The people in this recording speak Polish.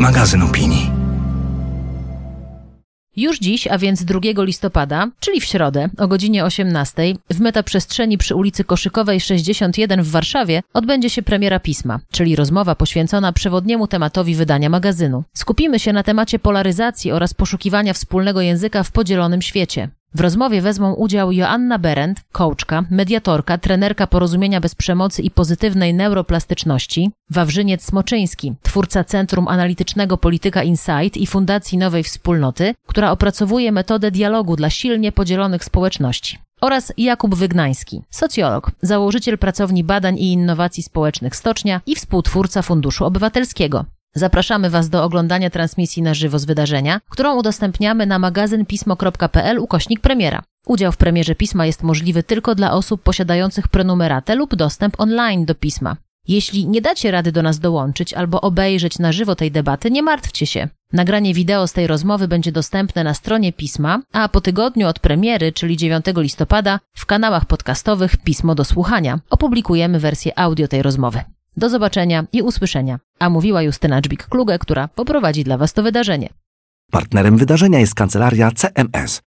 magazyn opinii. Już dziś, a więc 2 listopada, czyli w środę o godzinie 18 w metaprzestrzeni przy ulicy Koszykowej 61 w Warszawie odbędzie się premiera pisma, czyli rozmowa poświęcona przewodniemu tematowi wydania magazynu. Skupimy się na temacie polaryzacji oraz poszukiwania wspólnego języka w podzielonym świecie. W rozmowie wezmą udział Joanna Berendt, coachka, mediatorka, trenerka porozumienia bez przemocy i pozytywnej neuroplastyczności, Wawrzyniec Smoczyński, twórca Centrum Analitycznego Polityka Insight i Fundacji Nowej Wspólnoty, która opracowuje metodę dialogu dla silnie podzielonych społeczności. Oraz Jakub Wygnański, socjolog, założyciel pracowni badań i innowacji społecznych Stocznia i współtwórca Funduszu Obywatelskiego. Zapraszamy Was do oglądania transmisji na żywo z wydarzenia, którą udostępniamy na magazynpismo.pl ukośnik premiera. Udział w premierze pisma jest możliwy tylko dla osób posiadających prenumeratę lub dostęp online do pisma. Jeśli nie dacie rady do nas dołączyć albo obejrzeć na żywo tej debaty, nie martwcie się. Nagranie wideo z tej rozmowy będzie dostępne na stronie pisma, a po tygodniu od premiery, czyli 9 listopada, w kanałach podcastowych Pismo do Słuchania opublikujemy wersję audio tej rozmowy. Do zobaczenia i usłyszenia. A mówiła Justyna Dżbik-Kluge, która poprowadzi dla Was to wydarzenie. Partnerem wydarzenia jest kancelaria CMS